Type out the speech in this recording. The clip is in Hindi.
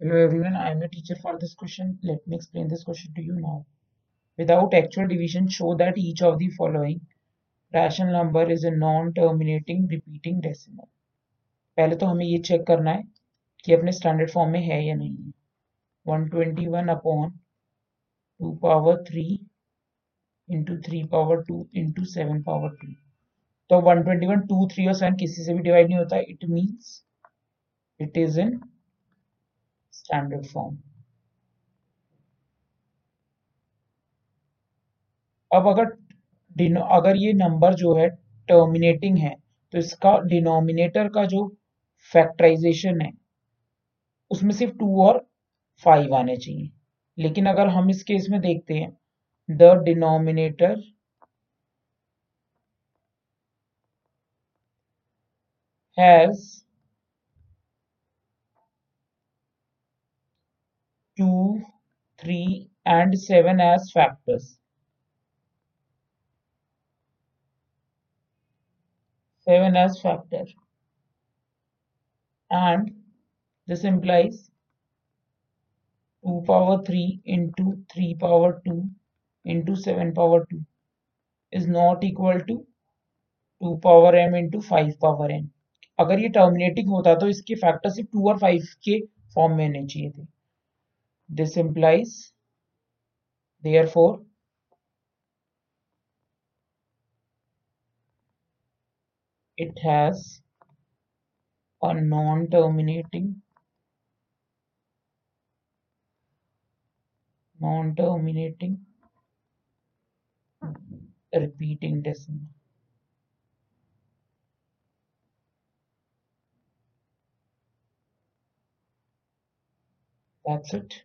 Hello everyone, I am a teacher for this question. Let me explain this question to you now. Without actual division, show that each of the following rational number is a non-terminating repeating decimal. पहले तो हमें ये चेक करना है कि अपने स्टैंडर्ड फॉर्म में है या नहीं है one twenty one upon two power three power two into seven power two तो one twenty one two three और सेवन किसी से भी डिवाइड नहीं होता it means it is in standard form अब अगर अगर ये नंबर जो है टर्मिनेटिंग है तो इसका डिनोमिनेटर का जो फैक्टराइजेशन है, उसमें सिर्फ़ टू और फाइव आने चाहिए। लेकिन अगर हम इस केस में देखते हैं the denominator has 2, 3 and 7 as factors. 7 as factor and this implies 2 power 3 into 3 power 2 into 7 power 2 is not equal to 2 power m into 5 power n अगर ये टर्मिनेटिंग होता तो इसके फैक्टर सिर्फ़ टू और फाइव के फॉर्म में होने चाहिए थे this implies therefore it has a non-terminating non-terminating repeating decimal. That's it